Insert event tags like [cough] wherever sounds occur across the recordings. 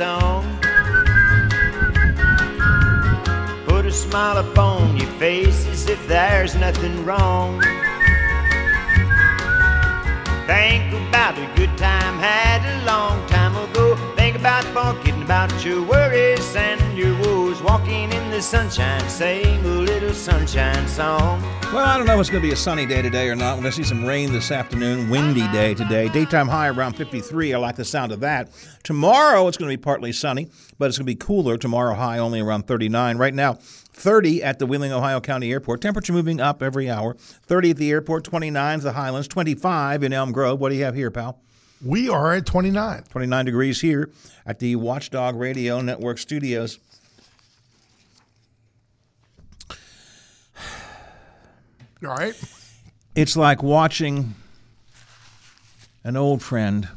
song. Put a smile upon your face as if there's nothing wrong. Think about a good time had a long about forgetting about your worries and your woes. Walking in the sunshine, sing a little sunshine song. Well, I don't know if it's going to be a sunny day today or not. We're going to see some rain this afternoon. Windy day today. Daytime high around 53. I like the sound of that. Tomorrow it's going to be partly sunny, but it's going to be cooler. Tomorrow high only around 39. Right now, 30 at the Wheeling, Ohio County Airport. Temperature moving up every hour. 30 at the airport, 29 at the Highlands, 25 in Elm Grove. What do you have here, pal? We are at 29. 29 degrees here at the Watchdog Radio Network studios. All right. It's like watching an old friend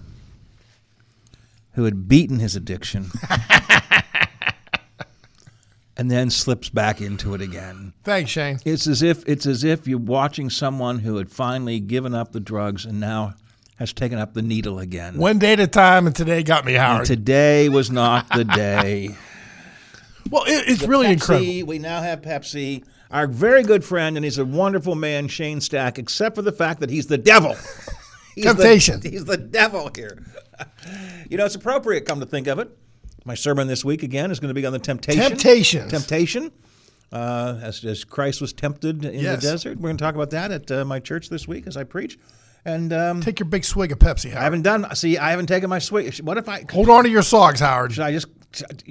who had beaten his addiction [laughs] and then slips back into it again. Thanks, Shane. It's as if it's as if you're watching someone who had finally given up the drugs and now has taken up the needle again. One day at a time, and today got me, And Howard. today was not the day. [laughs] well, it, it's really Pepsi, incredible. We now have Pepsi, our very good friend, and he's a wonderful man, Shane Stack, except for the fact that he's the devil. [laughs] He's the- Temptation. [laughs] he's the devil here. you know, it's appropriate, come to think of it. My sermon this week, again, is going to be on the temptation. Temptations. Temptation. Uh, as, as Christ was tempted in Yes. the desert. We're going to talk about that at uh, my church this week as I preach. And um, Take your big swig of Pepsi, Howard. I haven't done, see, I haven't taken my swig. What if I, Hold on to your socks, Howard. should I just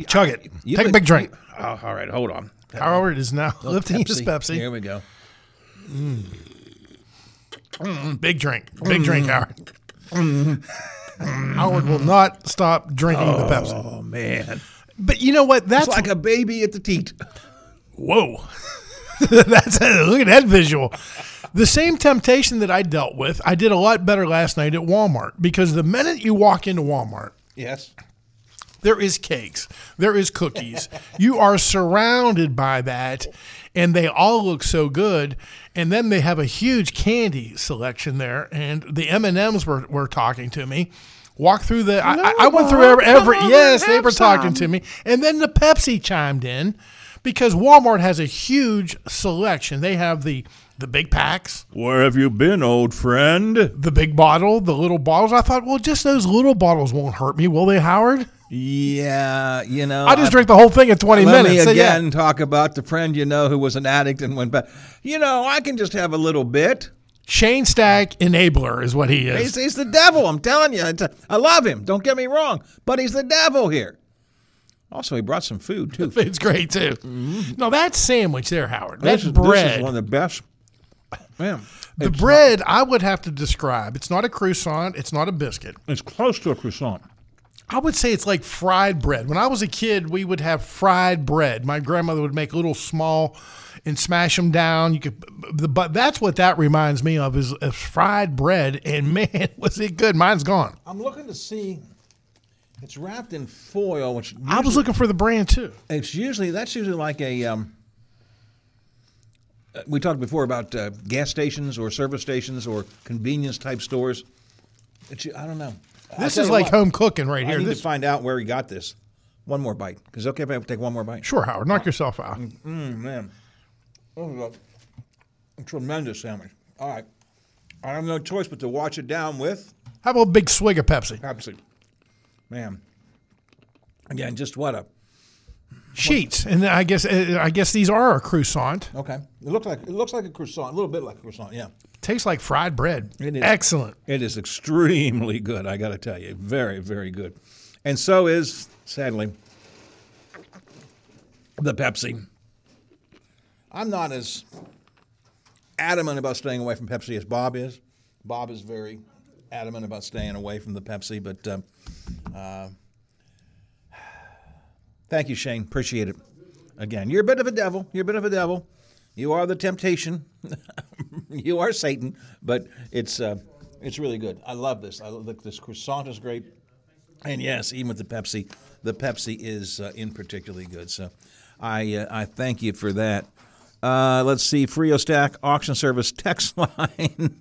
Chug it. You Take a big drink. Oh, all right, hold on. Howard is now lifting his Pepsi. Here we go. Mm, big drink. Big drink, Howard. Howard will not stop drinking the Pepsi. Oh man, But you know what? That's it's like a baby at the teat. Whoa. [laughs] That's look at that visual. The same temptation that I dealt with, I did a lot better last night at Walmart because the minute you walk into Walmart, Yes. there is cakes, there is cookies. you are surrounded by that, and they all look so good. And then they have a huge candy selection there, and the M and M's were, were talking to me. Walk through the. I- I, I went through every. every yes, they were talking some. to me, and then the Pepsi chimed in because Walmart has a huge selection. They have the the big packs, Where have you been, old friend? the big bottle, the little bottles. I thought, well, just those little bottles won't hurt me, will they, Howard? Yeah, you know. I just drank the whole thing in 20 Let minutes. me So, yeah. again talk about the friend you know who was an addict and went back. You know, I can just have a little bit. Shane Stack enabler is what he is. He's, he's the devil. I'm telling you. It's a- I love him. Don't get me wrong, but he's the devil here. Also, he brought some food too. [laughs] It's great too. Mm-hmm. No, that sandwich there, Howard. That This is, bread. this is one of the best. Man, the it's bread I would have to describe. It's not a croissant. It's not a biscuit. It's close to a croissant. I would say it's like fried bread. When I was a kid, we would have fried bread. My grandmother would make little small and smash them down. You could, but that's what that reminds me of is, is fried bread. And [laughs] man, was it good? Mine's gone. I'm looking to see. It's wrapped in foil, which I was looking for the brand too. It's usually that's usually like a. Um, uh, we talked before about uh, gas stations or service stations or convenience type stores. It's, I don't know. This is like what, home cooking right I here. need This, to find out where he got this. One more bite. Is it okay if I take one more bite? sure, Howard, knock yourself out. Mm, man, this is a, tremendous sandwich. All right, I have no choice but to wash it down with How about a big swig of Pepsi? Pepsi. Man, again, just what a Sheetz, and I guess uh, I guess these are a croissant. okay. It looks like it looks like a croissant, a little bit like a croissant. Yeah. Tastes like fried bread. It is. Excellent. It is extremely good, I got to tell you. Very, very good. And so is, sadly, the Pepsi. I'm not as adamant about staying away from Pepsi as Bob is. Bob is very adamant about staying away from the Pepsi, but um, uh, thank you, Shane. Appreciate it. Again, you're a bit of a devil. You're a bit of a devil. You are the temptation. [laughs] you are Satan, but it's uh, it's really good. I love this. I look. This croissant is great, and yes, even with the Pepsi, the Pepsi is uh, in particularly good. So, I uh, I thank you for that. Uh, let's see, Frio Stack Auction Service text [laughs] line.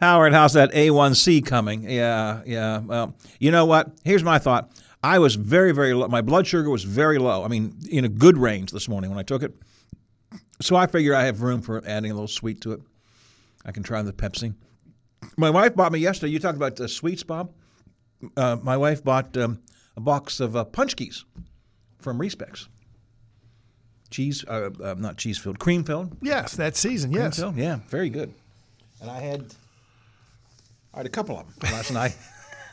Howard, how's that A1C coming? Yeah, yeah. Well, you know what? Here's my thought. I was very, very low. My blood sugar was very low. I mean, in a good range this morning when I took it. So I figure I have room for adding a little sweet to it. I can try the Pepsi. My wife bought me yesterday. You talked about the sweets, Bob. Uh, my wife bought um, a box of uh, paczkis from Respects cheese, uh, uh, not cheese filled, cream filled. Yes, that season. Yes, filled, yeah, very good. And I had, I had a couple of them last [laughs] night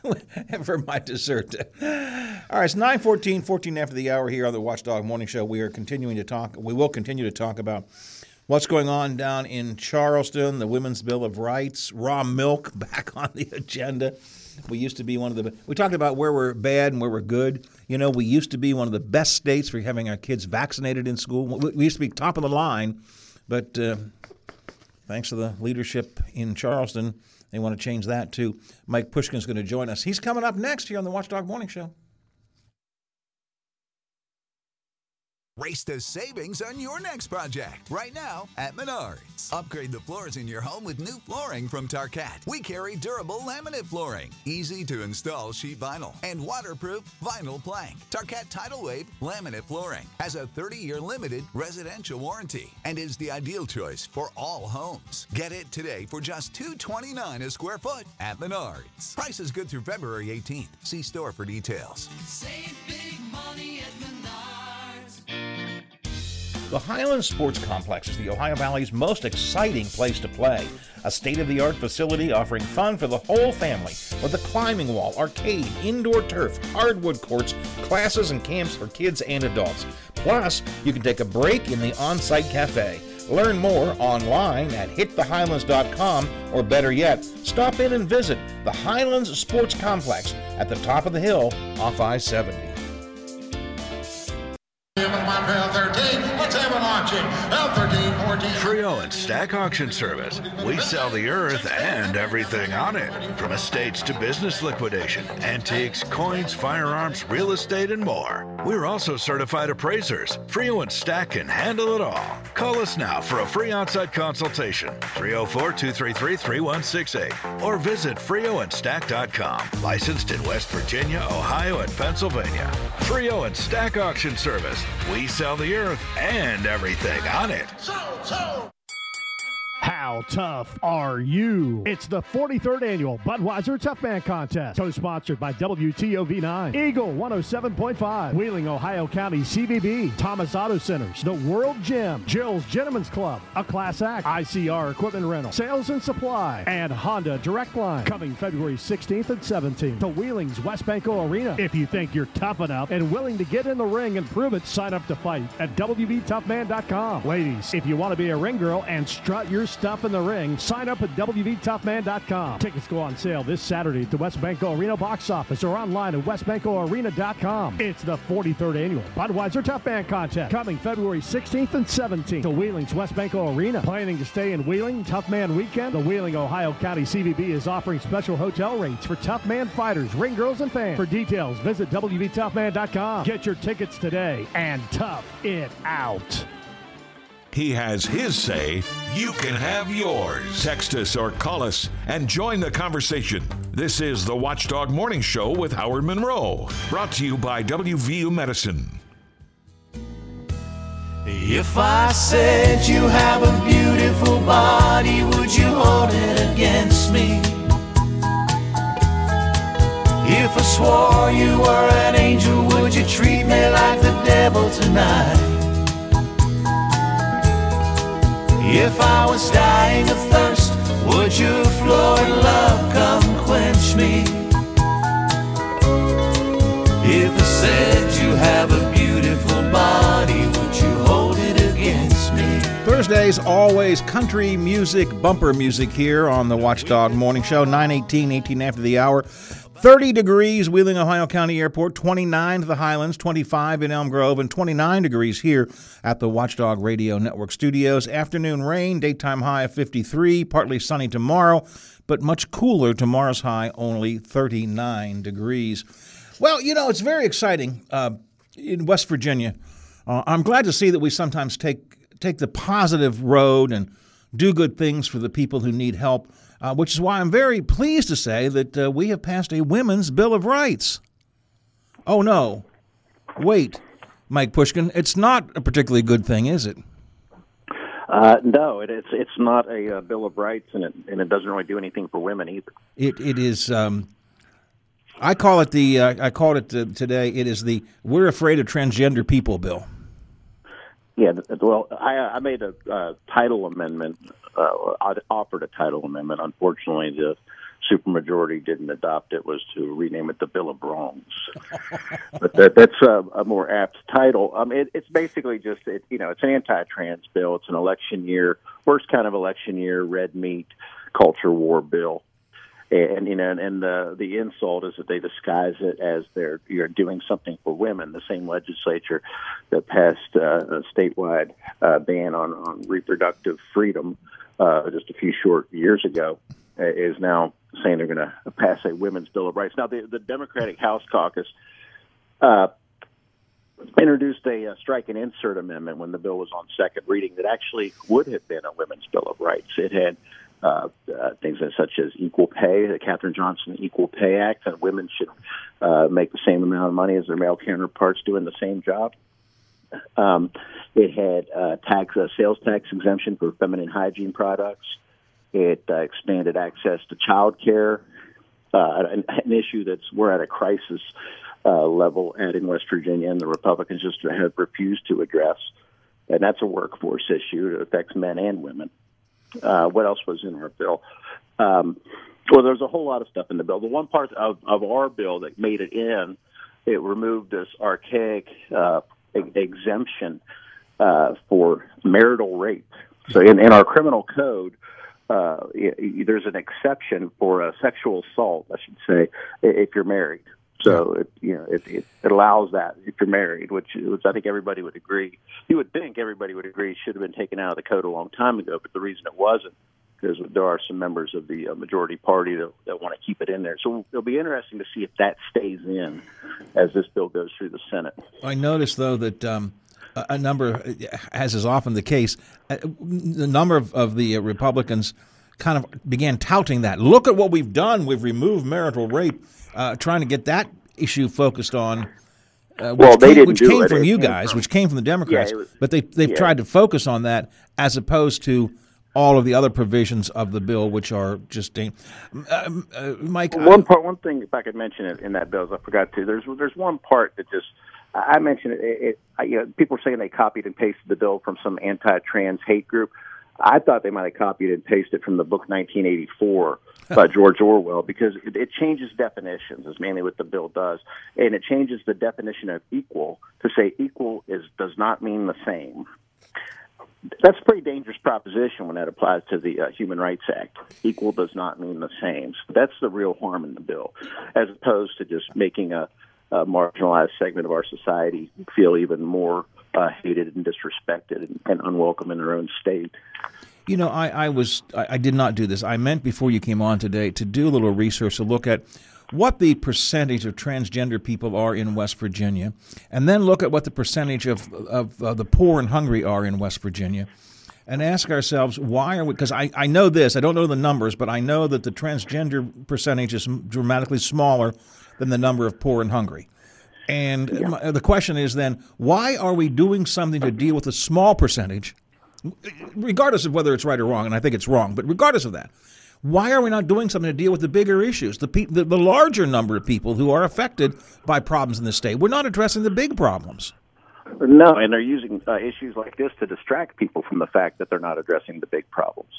[laughs] for my dessert. All right, it's 9:14, 14 after the hour here on the Watchdog Morning Show. We are continuing to talk. We will continue to talk about what's going on down in Charleston, the Women's Bill of Rights, raw milk [laughs] back on the agenda. We used to be one of the. We talked about where we're bad and where we're good. You know, we used to be one of the best states for having our kids vaccinated in school. We used to be top of the line, but uh, thanks to the leadership in Charleston, they want to change that too. Mike Pushkin's going to join us. He's coming up next here on the Watchdog Morning Show. Race to savings on your next project right now at Menards. Upgrade the floors in your home with new flooring from Tarkett. We carry durable laminate flooring, easy to install sheet vinyl, and waterproof vinyl plank. Tarkett Tidal Wave laminate flooring has a 30 year limited residential warranty and is the ideal choice for all homes. Get it today for just 229 a square foot at Menards. Price is good through February 18th. See store for details. Save big money at Menards. The Highland Sports Complex is the Ohio Valley's most exciting place to play. A state of the art facility offering fun for the whole family with a climbing wall, arcade, indoor turf, hardwood courts, classes, and camps for kids and adults. Plus, you can take a break in the on site cafe. Learn more online at hitthehighlands.com or better yet, stop in and visit the Highlands Sports Complex at the top of the hill off I 70. Montreal 13. Let's have an auction. L13, 14. Frio and Stack Auction Service. We sell the earth and everything on it. From estates to business liquidation, antiques, coins, firearms, real estate, and more. We're also certified appraisers. Frio and Stack can handle it all. Call us now for a free on-site consultation. 304-233-3168 or visit frioandstack.com. Licensed in West Virginia, Ohio, and Pennsylvania. Frio and Stack Auction Service. We sell the earth and everything on it. How tough are you? It's the 43rd annual Budweiser Tough Man Contest, co-sponsored by WTOV9, Eagle 107.5, Wheeling, Ohio County CVB, Thomas Auto Centers, The World Gym, Jill's Gentlemen's Club, A Class Act, ICR Equipment Rental, Sales and Supply, and Honda Direct Line. Coming February 16th and 17th to Wheeling's WesBanco Arena. If you think you're tough enough and willing to get in the ring and prove it, sign up to fight at WVToughman.com. Ladies, if you want to be a ring girl and strut your stuff in the ring, sign up at WVToughman.com. Tickets go on sale this Saturday at the WesBanco Arena box office or online at WesBancoArena.com. It's the 43rd annual Budweiser Tough Man Contest coming February 16th and 17th to Wheeling's WesBanco Arena. Planning to stay in Wheeling Tough Man Weekend? The Wheeling, Ohio County CVB is offering special hotel rates for Tough Man fighters, ring girls, and fans. For details, visit WVToughman.com. Get your tickets today and tough it out. He has his say. You can have yours. Text us or call us and join the conversation. This is the Watchdog Morning Show with Howard Monroe. Brought to you by WVU Medicine. If I said you have a beautiful body, would you hold it against me? If I swore you were an angel, would you treat me like the devil tonight? If I was dying of thirst, would your flowing love come quench me? If I said you have a beautiful body, would you hold it against me? Thursdays, always country music, bumper music here on the Watchdog Morning Show, 918, 18 after the hour. 30 degrees, Wheeling, Ohio County Airport, 29 to the Highlands, 25 in Elm Grove, and 29 degrees here at the Watchdog Radio Network studios. Afternoon rain, daytime high of 53, partly sunny tomorrow, but much cooler. Tomorrow's high only 39 degrees. Well, you know, it's very exciting uh, in West Virginia. Uh, I'm glad to see that we sometimes take take the positive road and do good things for the people who need help, uh, which is why I'm very pleased to say that uh, we have passed a Women's Bill of Rights. Oh, no. Wait, Mike Pushkin, it's not a particularly good thing, is it? Uh, no, it, it's it's not a uh, Bill of Rights, and it and it doesn't really do anything for women either. It it is. Um, I call it the. Uh, I called it uh, today. It is the "We're Afraid of Transgender People" bill. Yeah, well, I, I made a uh, title amendment. Uh, I offered a title amendment. Unfortunately, the supermajority didn't adopt it. Was to rename it the Bill of Wrongs. [laughs] but that, that's a, a more apt title. Um, it, it's basically just it, you know it's an anti-trans bill. It's an election year, worst kind of election year, red meat culture war bill and you know, and, and the the insult is that they disguise it as they're you're doing something for women. The same legislature that passed uh, a statewide uh, ban on, on reproductive freedom uh, just a few short years ago uh, is now saying they're going to pass a women's bill of rights. Now, the the Democratic House Caucus. Uh, introduced a, a strike and insert amendment when the bill was on second reading that actually would have been a women's bill of rights. It had uh, uh, things such as equal pay, the Katherine Johnson Equal Pay Act, that women should uh, make the same amount of money as their male counterparts doing the same job. Um, it had uh, tax uh, sales tax exemption for feminine hygiene products. It uh, expanded access to child care, uh, an, an issue that's we're at a crisis uh, level at in West Virginia, and the Republicans just have refused to address. And that's a workforce issue. It affects men and women. Uh, what else was in our bill? Um, well, there's a whole lot of stuff in the bill. The one part of, of our bill that made it in, it removed this archaic uh, exemption uh, for marital rape. So in, in our criminal code, uh, there's an exception for a sexual assault, I should say, if you're married. So it, you know it, it, it allows that if you're married, which which I think everybody would agree. You would think everybody would agree should have been taken out of the code a long time ago, but the reason it wasn't because there are some members of the uh, majority party that, that want to keep it in there. So it'll be interesting to see if that stays in as this bill goes through the Senate. I noticed though that. Um a number, as is often the case, the number of, of the uh, Republicans kind of began touting that. Look at what we've done. We've removed marital rape uh, trying to get that issue focused on. Uh, which well, they came, didn't which do came it. from It you guys, from- which came from the Democrats, Yeah, was- but they they've yeah. tried to focus on that as opposed to all of the other provisions of the bill, which are just uh, uh, Mike. One part, one thing, if I could mention it in that bill, is I forgot to. There's there's one part that just I mentioned it. it, you know, people are saying they copied and pasted the bill from some anti-trans hate group. I thought they might have copied and pasted from the book 1984 [laughs] by George Orwell because it, it changes definitions. Is mainly what the bill does, and it changes the definition of equal to say equal is does not mean the same. That's a pretty dangerous proposition when that applies to the uh, Human Rights Act. Equal does not mean the same. So that's the real harm in the bill, as opposed to just making a, a marginalized segment of our society feel even more uh, hated and disrespected and, and unwelcome in their own state. You know, I, I was I, I did not do this. I meant before you came on today to do a little research to look at what the percentage of transgender people are in West Virginia, and then look at what the percentage of of uh, the poor and hungry are in West Virginia, and ask ourselves why are we? Because I, I know this. I don't know the numbers, but I know that the transgender percentage is dramatically smaller than the number of poor and hungry. And my, the question is then, why are we doing something to deal with a small percentage, regardless of whether it's right or wrong? And I think it's wrong, but regardless of that, why are we not doing something to deal with the bigger issues, the, pe- the, the larger number of people who are affected by problems in the state? We're not addressing the big problems. No, and they're using uh, issues like this to distract people from the fact that they're not addressing the big problems.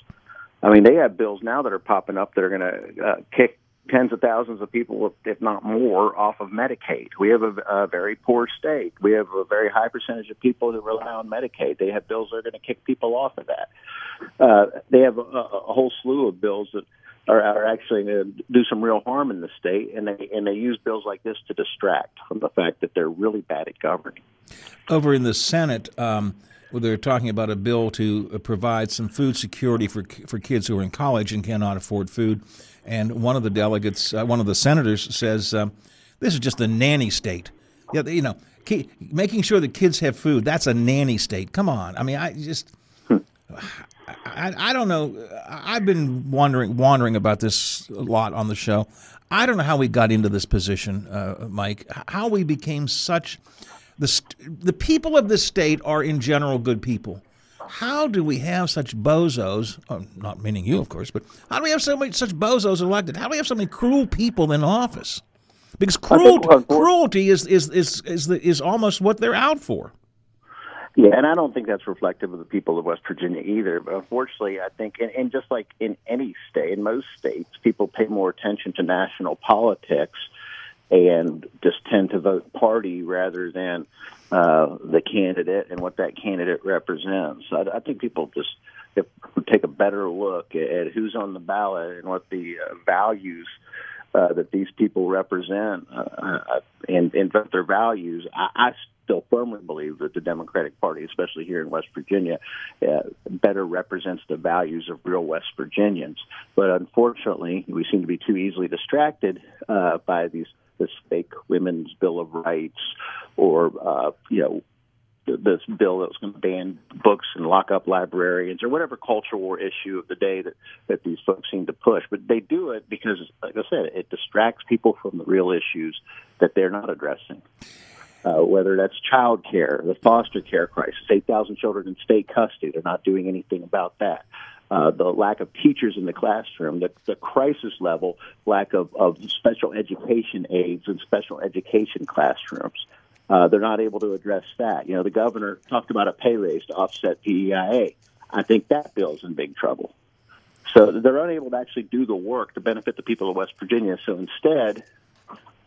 I mean, they have bills now that are popping up that are going to uh, kick tens of thousands of people, if not more, off of Medicaid. We have a, a very poor state. We have a very high percentage of people that rely on Medicaid. They have bills that are going to kick people off of that. Uh, they have a, a whole slew of bills that are, are actually going to do some real harm in the state, and they and they use bills like this to distract from the fact that they're really bad at governing. Over in the Senate, um, they're talking about a bill to uh, provide some food security for for kids who are in college and cannot afford food, and one of the delegates, uh, one of the senators, says um, this is just a nanny state. Yeah, you know, making sure that kids have food. That's a nanny state. Come on. I mean, I just. I, I don't know. I've been wondering wandering about this a lot on the show. I don't know how we got into this position, uh, Mike. How we became such the st- the people of this state are in general good people. How do we have such bozos? Oh, not meaning you, of course, but how do we have so many such bozos elected? How do we have so many cruel people in office? Because cruelty, cruelty is is is is, the, is almost what they're out for. Yeah, and I don't think that's reflective of the people of West Virginia either. But unfortunately, I think, and, and just like in any state, in most states, people pay more attention to national politics and just tend to vote party rather than uh, the candidate and what that candidate represents. I, I think people just if, take a better look at, at who's on the ballot and what the uh, values uh, that these people represent uh, uh, and, and vote their values. I, I still firmly believe that the Democratic Party, especially here in West Virginia, uh, better represents the values of real West Virginians. But unfortunately, we seem to be too easily distracted uh, by these this fake women's bill of rights or uh, you know this bill that was going to ban books and lock up librarians or whatever culture war issue of the day that that these folks seem to push. But they do it because, like I said, it distracts people from the real issues that they're not addressing. Uh, whether that's child care, the foster care crisis, 8,000 children in state custody, they're not doing anything about that. Uh, the lack of teachers in the classroom, the, the crisis level lack of, of special education aides and special education classrooms. Uh, they're not able to address that. You know, the governor talked about a pay raise to offset PEIA. I think that bill's in big trouble. So they're unable to actually do the work to benefit the people of West Virginia. So instead,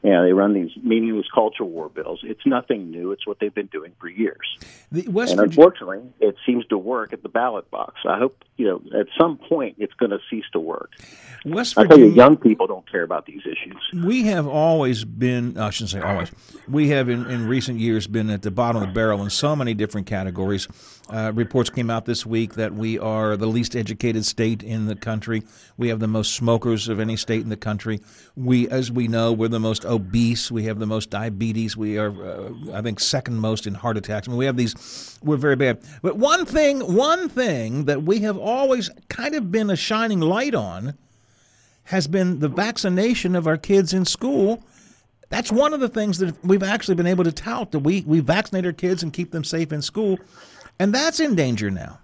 you know, they run these meaningless culture war bills. It's nothing new. It's what they've been doing for years. The West and Virginia- unfortunately, it seems to work at the ballot box. I hope, you know, at some point it's going to cease to work. West I tell you, Virginia- young people don't care about these issues. We have always been, I shouldn't say always, we have in, in recent years been at the bottom of the barrel in so many different categories. Uh, reports came out this week that we are the least educated state in the country. We have the most smokers of any state in the country. We, as we know, we're the most obese. We have the most diabetes. We are, uh, I think, second most in heart attacks. I mean, we have these, we're very bad. But one thing, one thing that we have always kind of been a shining light on has been the vaccination of our kids in school. That's one of the things that we've actually been able to tout that we, we vaccinate our kids and keep them safe in school. And that's in danger now.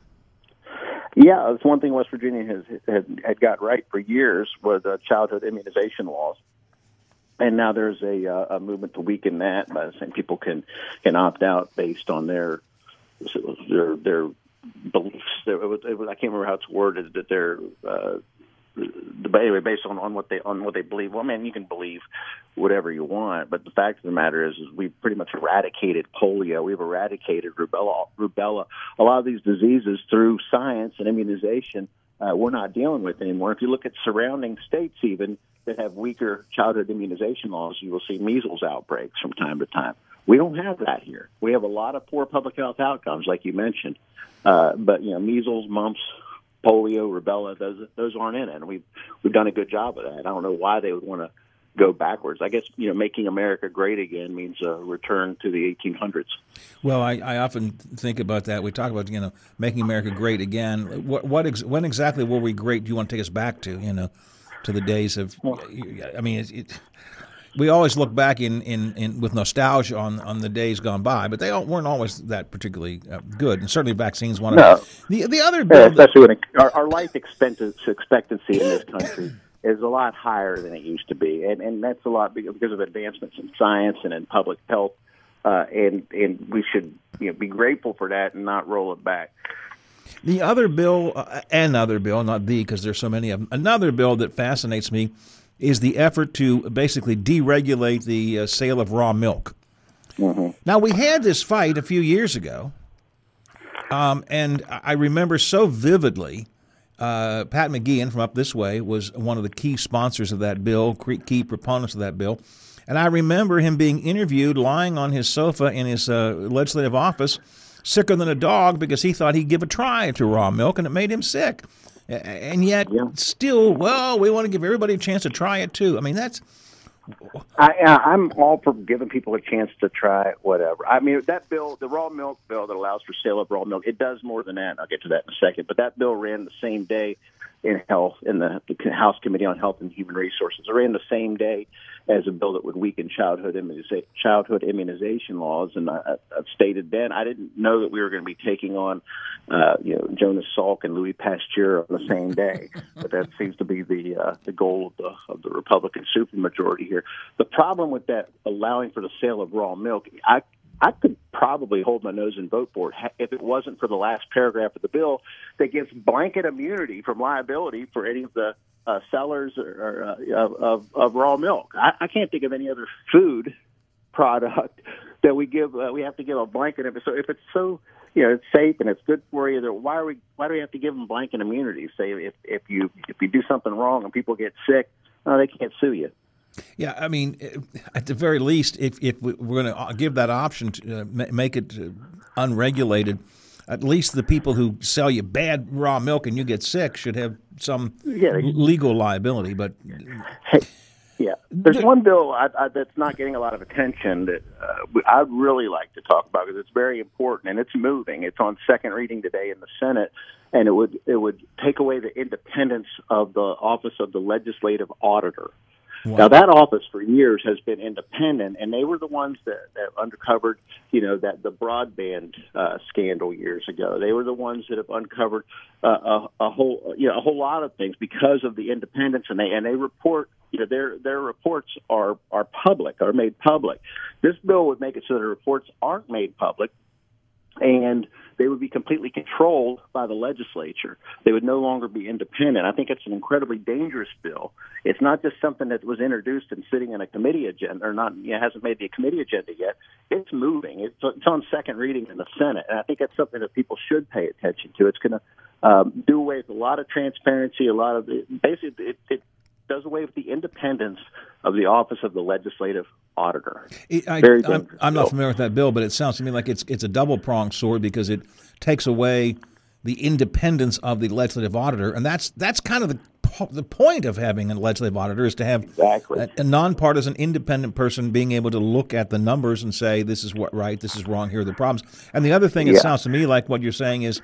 Yeah, it's one thing West Virginia has had, got right for years was uh, childhood immunization laws, and now there's a, uh, a movement to weaken that by saying people can can opt out based on their their their beliefs. It was, it was, I can't remember how it's worded that they're. Uh, but anyway, based on, on what they on what they believe. Well, man, you can believe whatever you want, but the fact of the matter is, is we've pretty much eradicated polio. We've eradicated rubella. Rubella. A lot of these diseases through science and immunization, uh, we're not dealing with anymore. If you look at surrounding states, even that have weaker childhood immunization laws, you will see measles outbreaks from time to time. We don't have that here. We have a lot of poor public health outcomes, like you mentioned. Uh, but you know, measles, mumps, polio, rubella, those those aren't in it. And we've we've done a good job of that. I don't know why they would want to go backwards. I guess you know making America great again means a return to the 1800s. Well, I, I often think about that. We talk about you know making America great again. What what ex, when exactly were we great? Do you want to take us back to you know to the days of? I mean, it, it, we always look back in, in, in with nostalgia on, on the days gone by, but they all, weren't always that particularly uh, good. And certainly, vaccines one No. of the the other Yeah, especially when it, our, our life expectancy expectancy in this country is a lot higher than it used to be, and and that's a lot because because of advancements in science and in public health, uh, and and we should you know be grateful for that and not roll it back. The other bill, uh, another bill, not the, because there's so many of them. Another bill that fascinates me is the effort to basically deregulate the uh, sale of raw milk. Now we had this fight a few years ago, um, and I remember so vividly. Uh, Pat McGeehan from up this way was one of the key sponsors of that bill, key proponents of that bill. And I remember him being interviewed lying on his sofa in his uh, legislative office, sicker than a dog because he thought he'd give a try to raw milk and it made him sick. And yet, still, well, we want to give everybody a chance to try it too. I mean, that's I, I'm all for giving people a chance to try whatever. I mean, that bill, the raw milk bill that allows for sale of raw milk, it does more than that. I'll get to that in a second. But that bill ran the same day in health in the, the House Committee on Health and Human Resources. It ran the same day as a bill that would weaken childhood immuniza- childhood immunization laws. And I, I've stated then I didn't know that we were going to be taking on, uh, you know, Jonas Salk and Louis Pasteur on the same day. [laughs] but that seems to be the uh, the goal of the of the Republican supermajority here. The problem with that allowing for the sale of raw milk, I I could probably hold my nose and vote for it if it wasn't for the last paragraph of the bill that gives blanket immunity from liability for any of the uh, sellers or, or, uh, of, of, raw milk. I, I can't think of any other food product [laughs] that we give uh, we have to give a blanket. So if it's so you know it's safe and it's good for you, why are we why do we have to give them blanket immunity? Say if if you if you do something wrong and people get sick, no, they can't sue you. Yeah, I mean, at the very least, if, if we're going to give that option to uh, make it uh, unregulated, at least the people who sell you bad raw milk and you get sick should have some yeah, legal liability. But hey, yeah, there's one bill I, I, that's not getting a lot of attention that uh, I'd really like to talk about because it's very important and it's moving. It's on second reading today in the Senate, and it would it would take away the independence of the office of the legislative auditor. Wow. Now that office for years has been independent, and they were the ones that, that uncovered, you know, that the broadband uh, scandal years ago. They were the ones that have uncovered uh, a, a whole, you know, a whole lot of things because of the independence, and they and they report, you know, their their reports are are public, are made public. This bill would make it so the reports aren't made public, and they would be completely controlled by the legislature. They would no longer be independent. I think it's an incredibly dangerous bill. It's not just something that was introduced and sitting in a committee agenda, or not, you know, hasn't made the committee agenda yet. It's moving. It's, it's on second reading in the Senate, and I think that's something that people should pay attention to. It's going to um, do away with a lot of transparency, a lot of the, basically it, it does away with the independence of the office of the legislative auditor. I, am I'm not familiar with that bill, but it sounds to me like it's it's a double pronged sword because it takes away the independence of the legislative auditor, and that's that's kind of the the point of having a legislative auditor is to have exactly. a, a, nonpartisan, independent person being able to look at the numbers and say this is what right, this is wrong, here are the problems. And the other thing, it sounds to me like what you're saying is,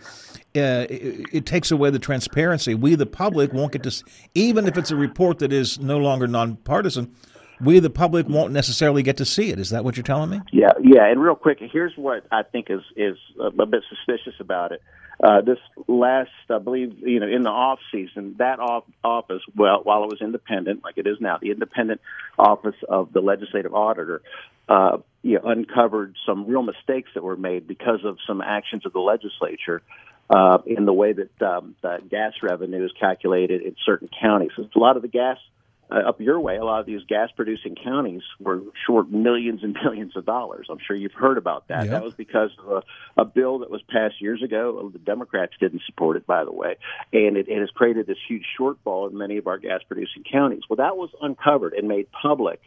uh, it, it, takes away the transparency. We, the public, won't get to, even if it's a report that is no longer nonpartisan. We, the public, won't necessarily get to see it. Is that what you're telling me? Yeah, yeah. And real quick, here's what I think is is a bit suspicious about it uh, this last, I believe, you know, in the off season, that off, office, well, while it was independent, like it is now, the independent office of the legislative auditor, uh, you know, uncovered some real mistakes that were made because of some actions of the legislature uh, in the way that um, the gas revenue is calculated in certain counties. So a lot of the gas uh, up your way, a lot of these gas producing counties were short millions and [laughs] millions of dollars. I'm sure you've heard about that. That was because of a, a bill that was passed years ago. The Democrats didn't support it, by the way, and it, it has created this huge shortfall in many of our gas producing counties. Well, that was uncovered and made public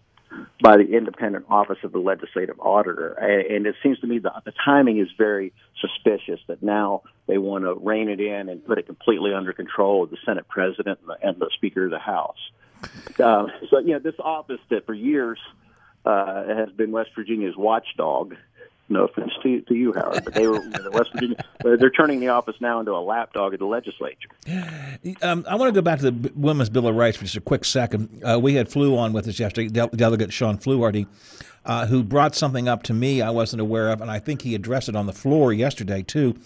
by the independent office of the legislative auditor. And it seems to me that the timing is very suspicious that now they want to rein it in and put it completely under control of the Senate president and the, and the Speaker of the House. [laughs] Uh, so, you know, this office that for years uh, has been West Virginia's watchdog. No offense to, to you, Howard, but they were know, West Virginia. [laughs] They're turning the office now into a lapdog of the legislature. Um, I want to go back to the Women's Bill of Rights for just a quick second. Uh, we had Flew on with us yesterday, De- Delegate Sean Fluharty, uh, who brought something up to me I wasn't aware of, and I think he addressed it on the floor yesterday too.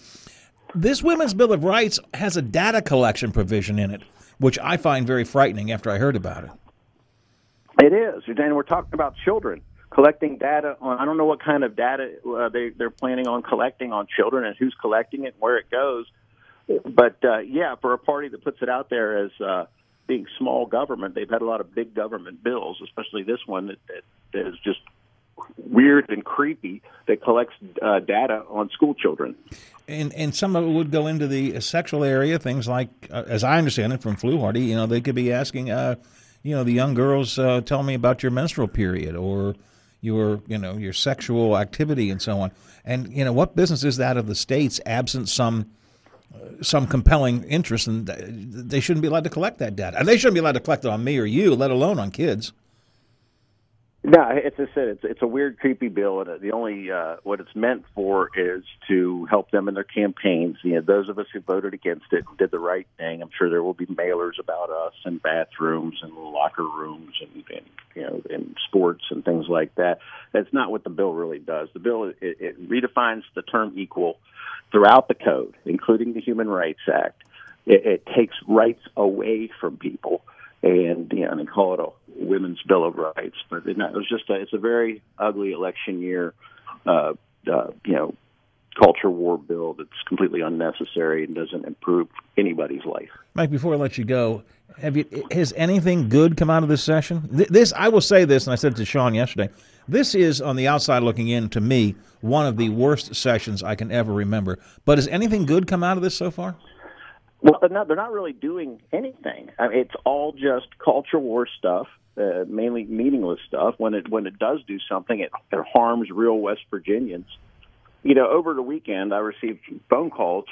This Women's Bill of Rights has a data collection provision in it which I find very frightening after I heard about it. It is, and we're talking about children collecting data on. I don't know what kind of data uh, they they're planning on collecting on children and who's collecting it and where it goes. But uh, yeah, for a party that puts it out there as uh, being small government, they've had a lot of big government bills, especially this one that, that is just weird and creepy that collects uh, data on school children. And and some of it would go into the sexual area, things like, uh, as I understand it from Fluharty, you know, they could be asking, uh, you know, the young girls, uh, tell me about your menstrual period or your, you know, your sexual activity and so on. And you know, what business is that of the states absent some uh, some compelling interest, and they shouldn't be allowed to collect that data. And they shouldn't be allowed to collect it on me or you, let alone on kids. No, it's I said it's it's a weird, creepy bill, and the only uh, what it's meant for is to help them in their campaigns. You know, those of us who voted against it did the right thing. I'm sure there will be mailers about us in bathrooms and locker rooms and, and you know in sports and things like that. That's not what the bill really does. The bill it, it redefines the term equal throughout the code, including the Human Rights Act. It, it takes rights away from people and you know, they call it a women's bill of rights. But it, it was just a, it's a very ugly election year, uh, uh, you know, culture war bill that's completely unnecessary and doesn't improve anybody's life. Mike, before I let you go, have you has anything good come out of this session? This I will say this, and I said it to Sean yesterday. This is on the outside looking in to me one of the worst sessions I can ever remember. But has anything good come out of this so far? Well, they're not, they're not really doing anything. I mean, it's all just culture war stuff, uh, mainly meaningless stuff. When it when it does do something, it, it harms real West Virginians. You know, over the weekend, I received phone calls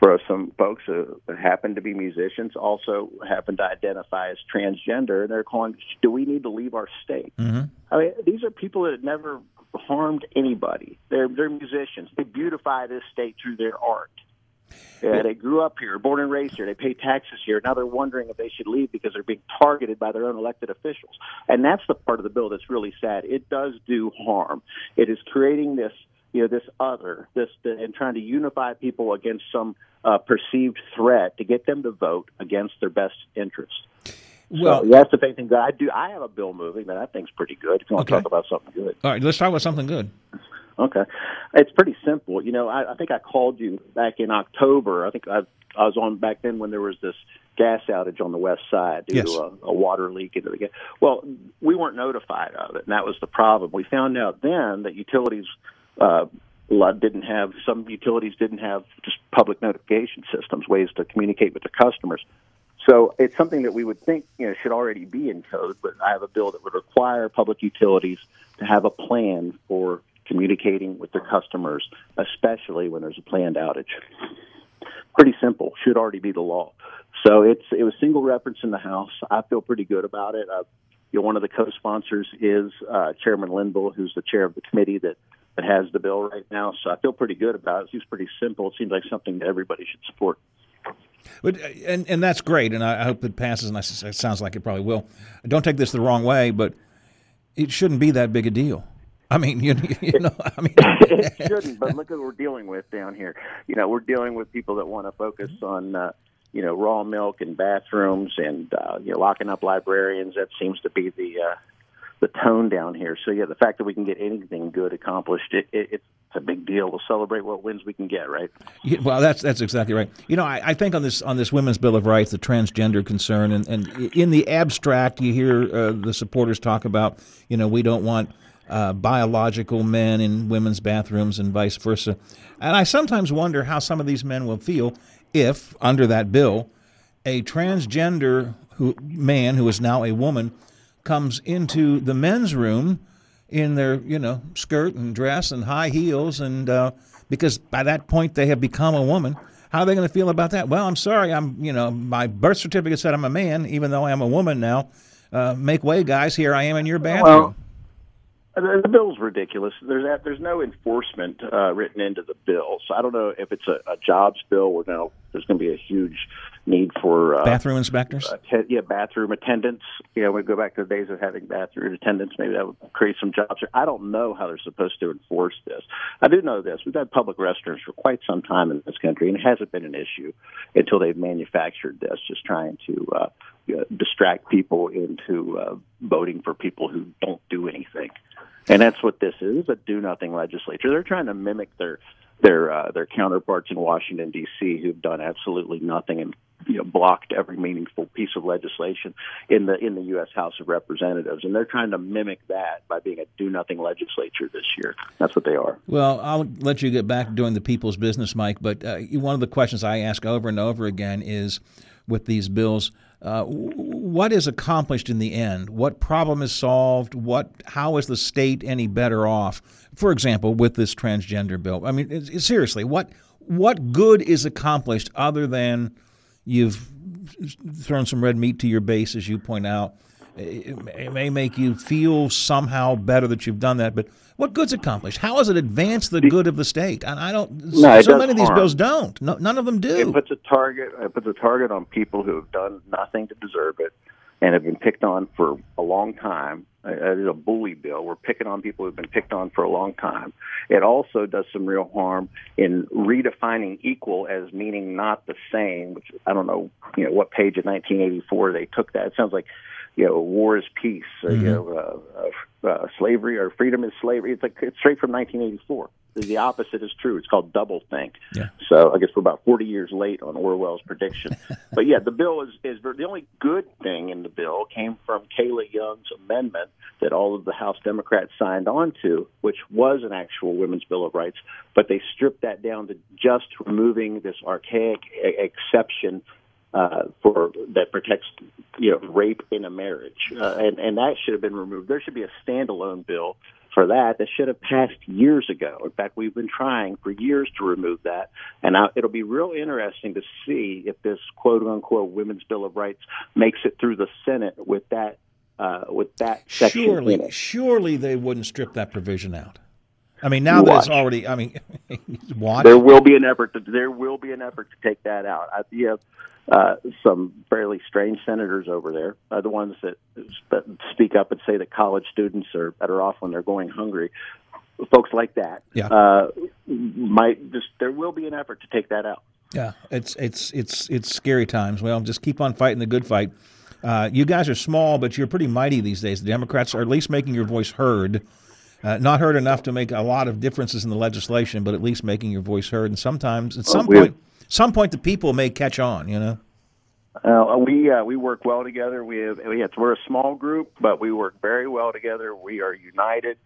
for some folks who happen to be musicians, also happen to identify as transgender, and they're calling, "Do we need to leave our state?" Mm-hmm. I mean, these are people that have never harmed anybody. They're they're musicians. They beautify this state through their art. Yeah, they grew up here, born and raised here. They pay taxes here. Now they're wondering if they should leave because they're being targeted by their own elected officials. And that's the part of the bill that's really sad. It does do harm. It is creating this, you know, this other, this, and trying to unify people against some uh, perceived threat to get them to vote against their best interest. Well, so, yes, if anything good, I do. I have a bill moving that I think's pretty good. If you want Okay. to talk about something good. All right, let's talk about something good. Okay, it's pretty simple. You know, I, I think I called you back in October. I think I, I was on back then when there was this gas outage on the west side due Yes. to a, a water leak into the gas. Well, we weren't notified of it, and that was the problem. We found out then that utilities uh, didn't have some utilities didn't have just public notification systems, ways to communicate with their customers. So it's something that we would think you know should already be in code, but I have a bill that would require public utilities to have a plan for communicating with their customers, especially when there's a planned outage. Pretty simple, should already be the law. So it's it was single reference in the House. I feel pretty good about it. Uh, you know, one of the co-sponsors is uh, Chairman Linville, who's the chair of the committee that that has the bill right now. So I feel pretty good about it. It seems pretty simple. It seems like something that everybody should support. But, and and that's great, and I hope it passes. And it sounds like it probably will. Don't take this the wrong way, but it shouldn't be that big a deal. I mean, you, you know, I mean, [laughs] it shouldn't, but look at what we're dealing with down here. You know, we're dealing with people that want to focus on, uh, you know, raw milk and bathrooms and uh, you know locking up librarians. That seems to be the uh, the tone down here. So yeah, the fact that we can get anything good accomplished, it, it, it's a big deal. We'll celebrate what wins we can get, right? Yeah, well, that's that's exactly right. You know, I, I think on this on this women's bill of rights, the transgender concern, and, and in the abstract, you hear uh, the supporters talk about, you know, we don't want uh, biological men in women's bathrooms and vice versa. And I sometimes wonder how some of these men will feel if, under that bill, a transgender who, man who is now a woman comes into the men's room in their you know skirt and dress and high heels and uh, because by that point they have become a woman. How are they going to feel about that? Well i'm sorry i'm you know my birth certificate said i'm a man even though i'm a woman now. Uh, make way guys here i am in your bathroom. Well, the, the bill's ridiculous. There's that, there's no enforcement uh, written into the bill, so I don't know if it's a, a jobs bill where now there's going to be a huge need for uh, bathroom inspectors uh, te- yeah, bathroom attendants. You know, we go back to the days of having bathroom attendants. Maybe that would create some jobs. I don't know how they're supposed to enforce this. I do know this: we've had public restrooms for quite some time in this country, and it hasn't been an issue until they've manufactured this, just trying to uh, you know, distract people into uh, voting for people who don't do anything. And that's what this is, a do nothing legislature. They're trying to mimic their their uh, their counterparts in Washington D.C. who've done absolutely nothing and you know blocked every meaningful piece of legislation in the in the U.S. House of Representatives, and they're trying to mimic that by being a do nothing legislature this year. That's what they are. Well, I'll let you get back to doing the people's business, Mike. But uh, one of the questions I ask over and over again is with these bills, uh, what is accomplished in the end? What problem is solved? What? How is the state any better off? For example, with this transgender bill. I mean, seriously, what what good is accomplished other than you've thrown some red meat to your base, as you point out, it, it may make you feel somehow better that you've done that, but what good's accomplished? How has it advanced the good of the state? And I don't. No, so many of these bills don't. No, none of them do. It puts a target. It puts a target on people who have done nothing to deserve it, and have been picked on for a long time. Uh, It is a bully bill. We're picking on people who've been picked on for a long time. It also does some real harm in redefining equal as meaning not the same. Which I don't know, you know, what page of 1984 they took that. It sounds like, you know, war is peace. Or, You know, uh, uh, uh, slavery or freedom is slavery. It's like it's straight from 1984. The opposite is true. It's called double think. Yeah. So I guess we're about 40 years late on Orwell's prediction. [laughs] but yeah, the bill is, is the only good thing in the bill came from Kayla Young's amendment that all of the House Democrats signed on to, which was an actual Women's Bill of Rights, but they stripped that down to just removing this archaic exception uh, for that protects you know rape in a marriage, uh, and and that should have been removed. There should be a standalone bill for that. That should have passed years ago. In fact, we've been trying for years to remove that, and I, it'll be real interesting to see if this quote unquote Women's Bill of Rights makes it through the Senate with that uh, with that section surely, surely they wouldn't strip that provision out. I mean, now that it's already. I mean, [laughs] watch. There will be an effort. To, there will be an effort to take that out. I, you have uh, some fairly strange senators over there, uh, the ones that, that speak up and say that college students are better off when they're going hungry. Folks like that Yeah. uh, might just. There will be an effort to take that out. Yeah, it's it's it's it's scary times. Well, just keep on fighting the good fight. Uh, you guys are small, but you're pretty mighty these days. The Democrats are at least making your voice heard. Uh, not heard enough to make a lot of differences in the legislation, but at least making your voice heard. And sometimes, at some we- point, some point, the people may catch on. You know. Uh, we uh, we work well together. We have we have, we're a small group, but we work very well together. We are united,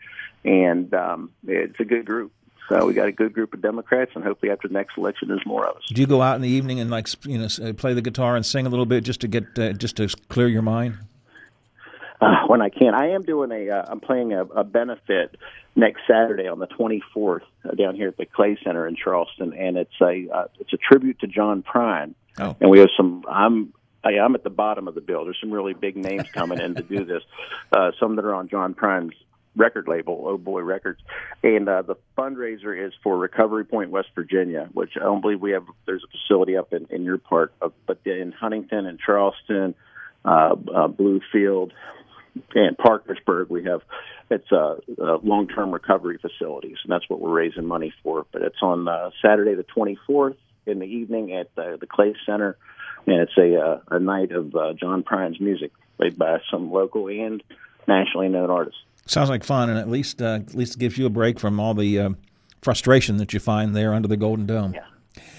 and um, it's a good group. So we got a good group of Democrats, and hopefully after the next election, there's more of us. Do you go out in the evening and like you know play the guitar and sing a little bit just to get uh, just to clear your mind? Uh, [sighs] when I can. I am doing a. Uh, I'm playing a, a benefit next Saturday on the 24th uh, down here at the Clay Center in Charleston, and it's a uh, it's a tribute to John Prine. Oh. And we have some. I'm I, I'm at the bottom of the bill. There's some really big names coming in to do [laughs] this. Uh, some that are on John Prine's record label, Oh Boy Records, and uh, the fundraiser is for Recovery Point, West Virginia, which I don't believe we have. There's a facility up in, in your part, of, but in Huntington and Charleston, uh, uh, Bluefield, and Parkersburg, we have it's a, uh, long-term recovery facilities, and that's what we're raising money for. But it's on uh, Saturday the 24th in the evening at the, the Clay Center, and it's a uh, a night of uh, John Prine's music played by some local and nationally known artists. Sounds like fun, and at least uh, at least it gives you a break from all the uh, frustration that you find there under the Golden Dome.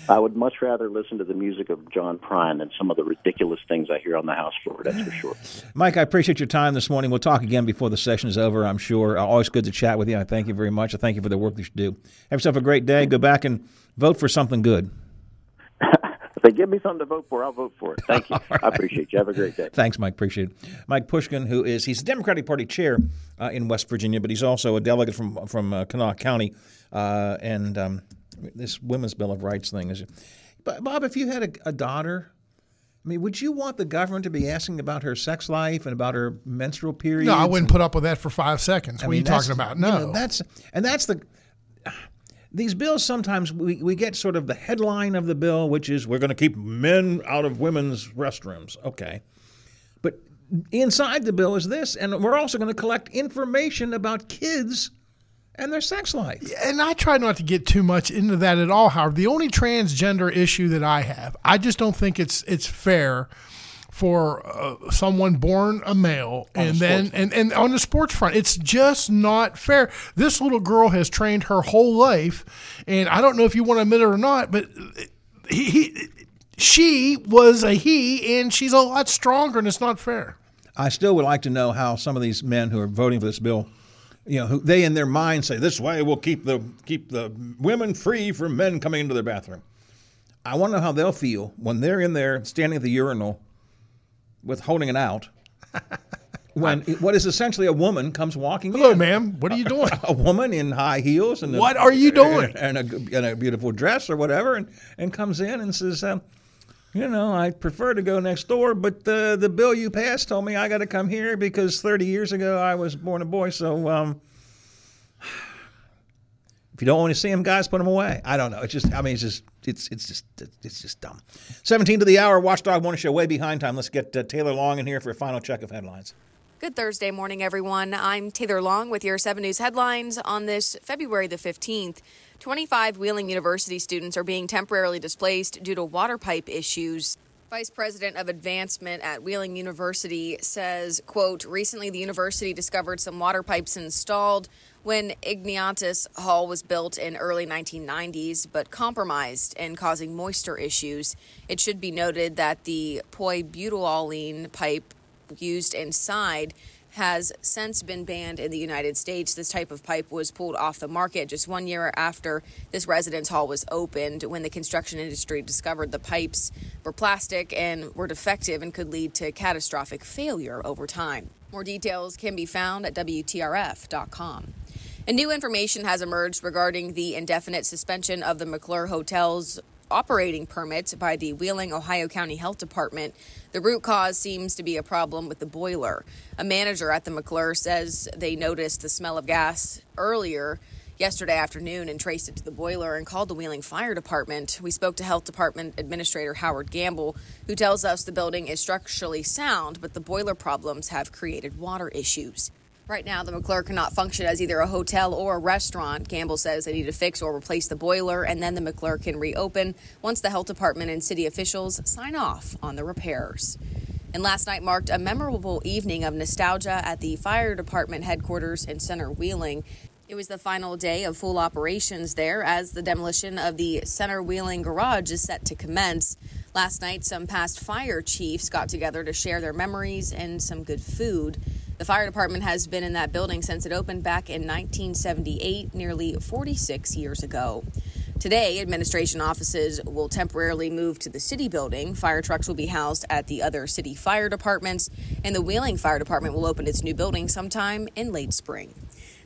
I would much rather listen to the music of John Prine than some of the ridiculous things I hear on the House floor. That's for sure. Mike, I appreciate your time this morning. We'll talk again before the session is over, I'm sure. Uh, always good to chat with you. I thank you very much. I thank you for the work that you do. Have yourself a great day. Go back and vote for something good. [laughs] If they give me something to vote for, I'll vote for it. Thank you. [laughs] I appreciate you. Have a great day. Thanks, Mike. Appreciate it. Mike Pushkin, who is he's the Democratic Party chair uh, in West Virginia, but he's also a delegate from from uh, Kanawha County, uh, and um, this Women's Bill of Rights thing is. But Bob, if you had a, a daughter, I mean, would you want the government to be asking about her sex life and about her menstrual periods? No, I wouldn't and- put up with that for five seconds. I what mean, are you talking about? you No. know, that's and that's the these bills sometimes we, we get sort of the headline of the bill, which is we're going to keep men out of women's restrooms. Okay. But inside the bill is this, and we're also going to collect information about kids and their sex life. and I try not to get too much into that at all. However, the only transgender issue that I have, I just don't think it's it's fair for uh, someone born a male and then and, and on the sports front it's just not fair this little girl has trained her whole life and i don't know if you want to admit it or not but he, he she was a he and she's a lot stronger and it's not fair I still would like to know how some of these men who are voting for this bill, you know, who they in their mind say this way will keep the keep the women free from men coming into their bathroom. I want to know how they'll feel when they're in there standing at the urinal with holding it out. [laughs] When what is essentially a woman comes walking hello in. ma'am what are you doing [laughs] A woman in high heels and a- What are you doing? [laughs] And a, and a beautiful dress or whatever, and, and comes in and says, um, you know, I prefer to go next door, but the the bill you passed told me I got to come here because 30 years ago I was born a boy. So, um, if you don't want to see them, guys, put them away. I don't know. It's just, I mean, it's just, it's it's just, it's just dumb. 17 to the hour, Watchdog Morning Show, way behind time. Let's get uh, Taylor Long in here for a final check of headlines. Good Thursday morning, everyone. I'm Taylor Long with your 7 News headlines on this February the 15th. 25 Wheeling University students are being temporarily displaced due to water pipe issues. Vice President of Advancement at Wheeling University says, quote, recently the university discovered some water pipes installed when Ignatius Hall was built in early 1990s, but compromised and causing moisture issues. It should be noted that the polybutylene pipe used inside has since been banned in the United States. This type of pipe was pulled off the market just one year after this residence hall was opened when the construction industry discovered the pipes were plastic and were defective and could lead to catastrophic failure over time. More details can be found at WTRF.com. And new information has emerged regarding the indefinite suspension of the McClure Hotel's operating permit by the Wheeling, Ohio County Health Department. The root cause seems to be a problem with the boiler. A manager at the McClure says they noticed the smell of gas earlier yesterday afternoon and traced it to the boiler and called the Wheeling Fire Department. We spoke to Health Department Administrator Howard Gamble, who tells us the building is structurally sound, but the boiler problems have created water issues. Right now, the McClure cannot function as either a hotel or a restaurant. Gamble says they need to fix or replace the boiler, and then the McClure can reopen once the health department and city officials sign off on the repairs. And last night marked a memorable evening of nostalgia at the fire department headquarters in Center Wheeling. It was the final day of full operations there as the demolition of the Center Wheeling garage is set to commence. Last night, some past fire chiefs got together to share their memories and some good food. The fire department has been in that building since it opened back in 1978, nearly 46 years ago. Today, administration offices will temporarily move to the city building. Fire trucks will be housed at the other city fire departments, and the Wheeling Fire Department will open its new building sometime in late spring.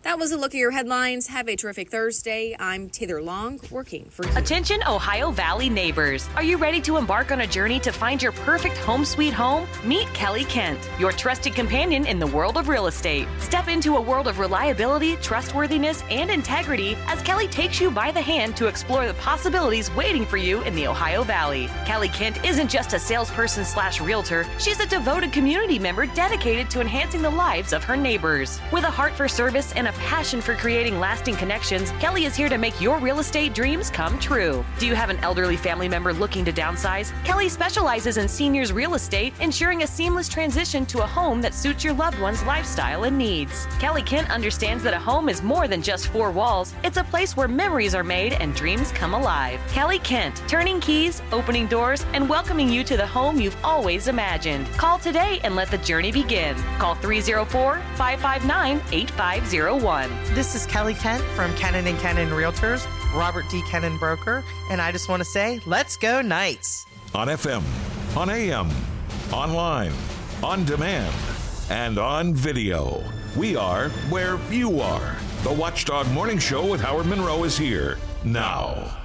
That was a look at your headlines. Have a terrific Thursday. I'm Taylor Long, working for you. Attention, Ohio Valley neighbors. Are you ready to embark on a journey to find your perfect home sweet home? Meet Kelly Kent, your trusted companion in the world of real estate. Step into a world of reliability, trustworthiness, and integrity as Kelly takes you by the hand to explore the possibilities waiting for you in the Ohio Valley. Kelly Kent isn't just a salesperson slash realtor, she's a devoted community member dedicated to enhancing the lives of her neighbors. With a heart for service and a passion for creating lasting connections, Kelly is here to make your real estate dreams come true. Do you have an elderly family member looking to downsize? Kelly specializes in seniors real estate, ensuring a seamless transition to a home that suits your loved one's lifestyle and needs. Kelly Kent understands that a home is more than just four walls, it's a place where memories are made and dreams come alive. Kelly Kent, turning keys, opening doors, and welcoming you to the home you've always imagined. Call today and let the journey begin. Call 304 559 8501. This is Kelly Kent from Kennon and Kennon Realtors, Robert D. Kennon Broker, and I just want to say, let's go Knights. On FM, on AM, online, on demand, and on video. We are where you are. The Watchdog Morning Show with Howard Monroe is here now.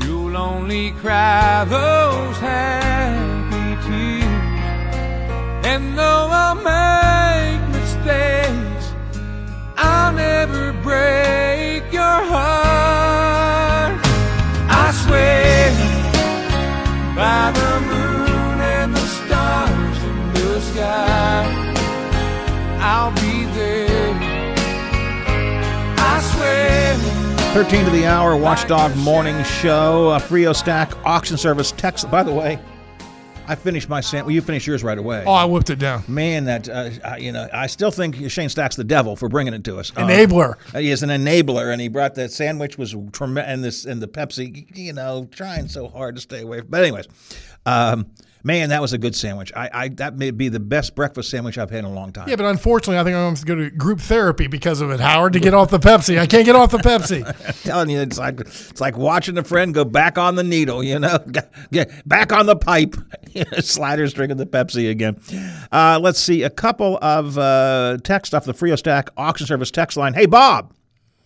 You'll only cry those happy tears. And though I'll make mistakes, I'll never break your heart. I swear by the moon and the stars in the sky, I'll be there. I swear. 13 to the hour, Watchdog Morning Show, a Frio Stack auction service. Text, by the way, I finished my sandwich. Well, you finished yours right away. Oh, I whipped it down. Man, that uh, I- you know, I still think Shane Stack's the devil for bringing it to us. Uh, Enabler. he is an enabler, and he brought that sandwich was tremendous, and this and the Pepsi. You know, trying so hard to stay away. But anyways, um, man, that was a good sandwich. I, I that may be the best breakfast sandwich I've had in a long time. Yeah, but unfortunately, I think I'm going to go to group therapy because of it, Howard, to get off the Pepsi. I can't get off the Pepsi. [laughs] I'm telling you, it's like it's like watching a friend go back on the needle. You know, [laughs] get back on the pipe. [laughs] Sliders drinking the Pepsi again. Uh, let's see a couple of uh, text off the Frio Stack auction service text line. Hey, Bob.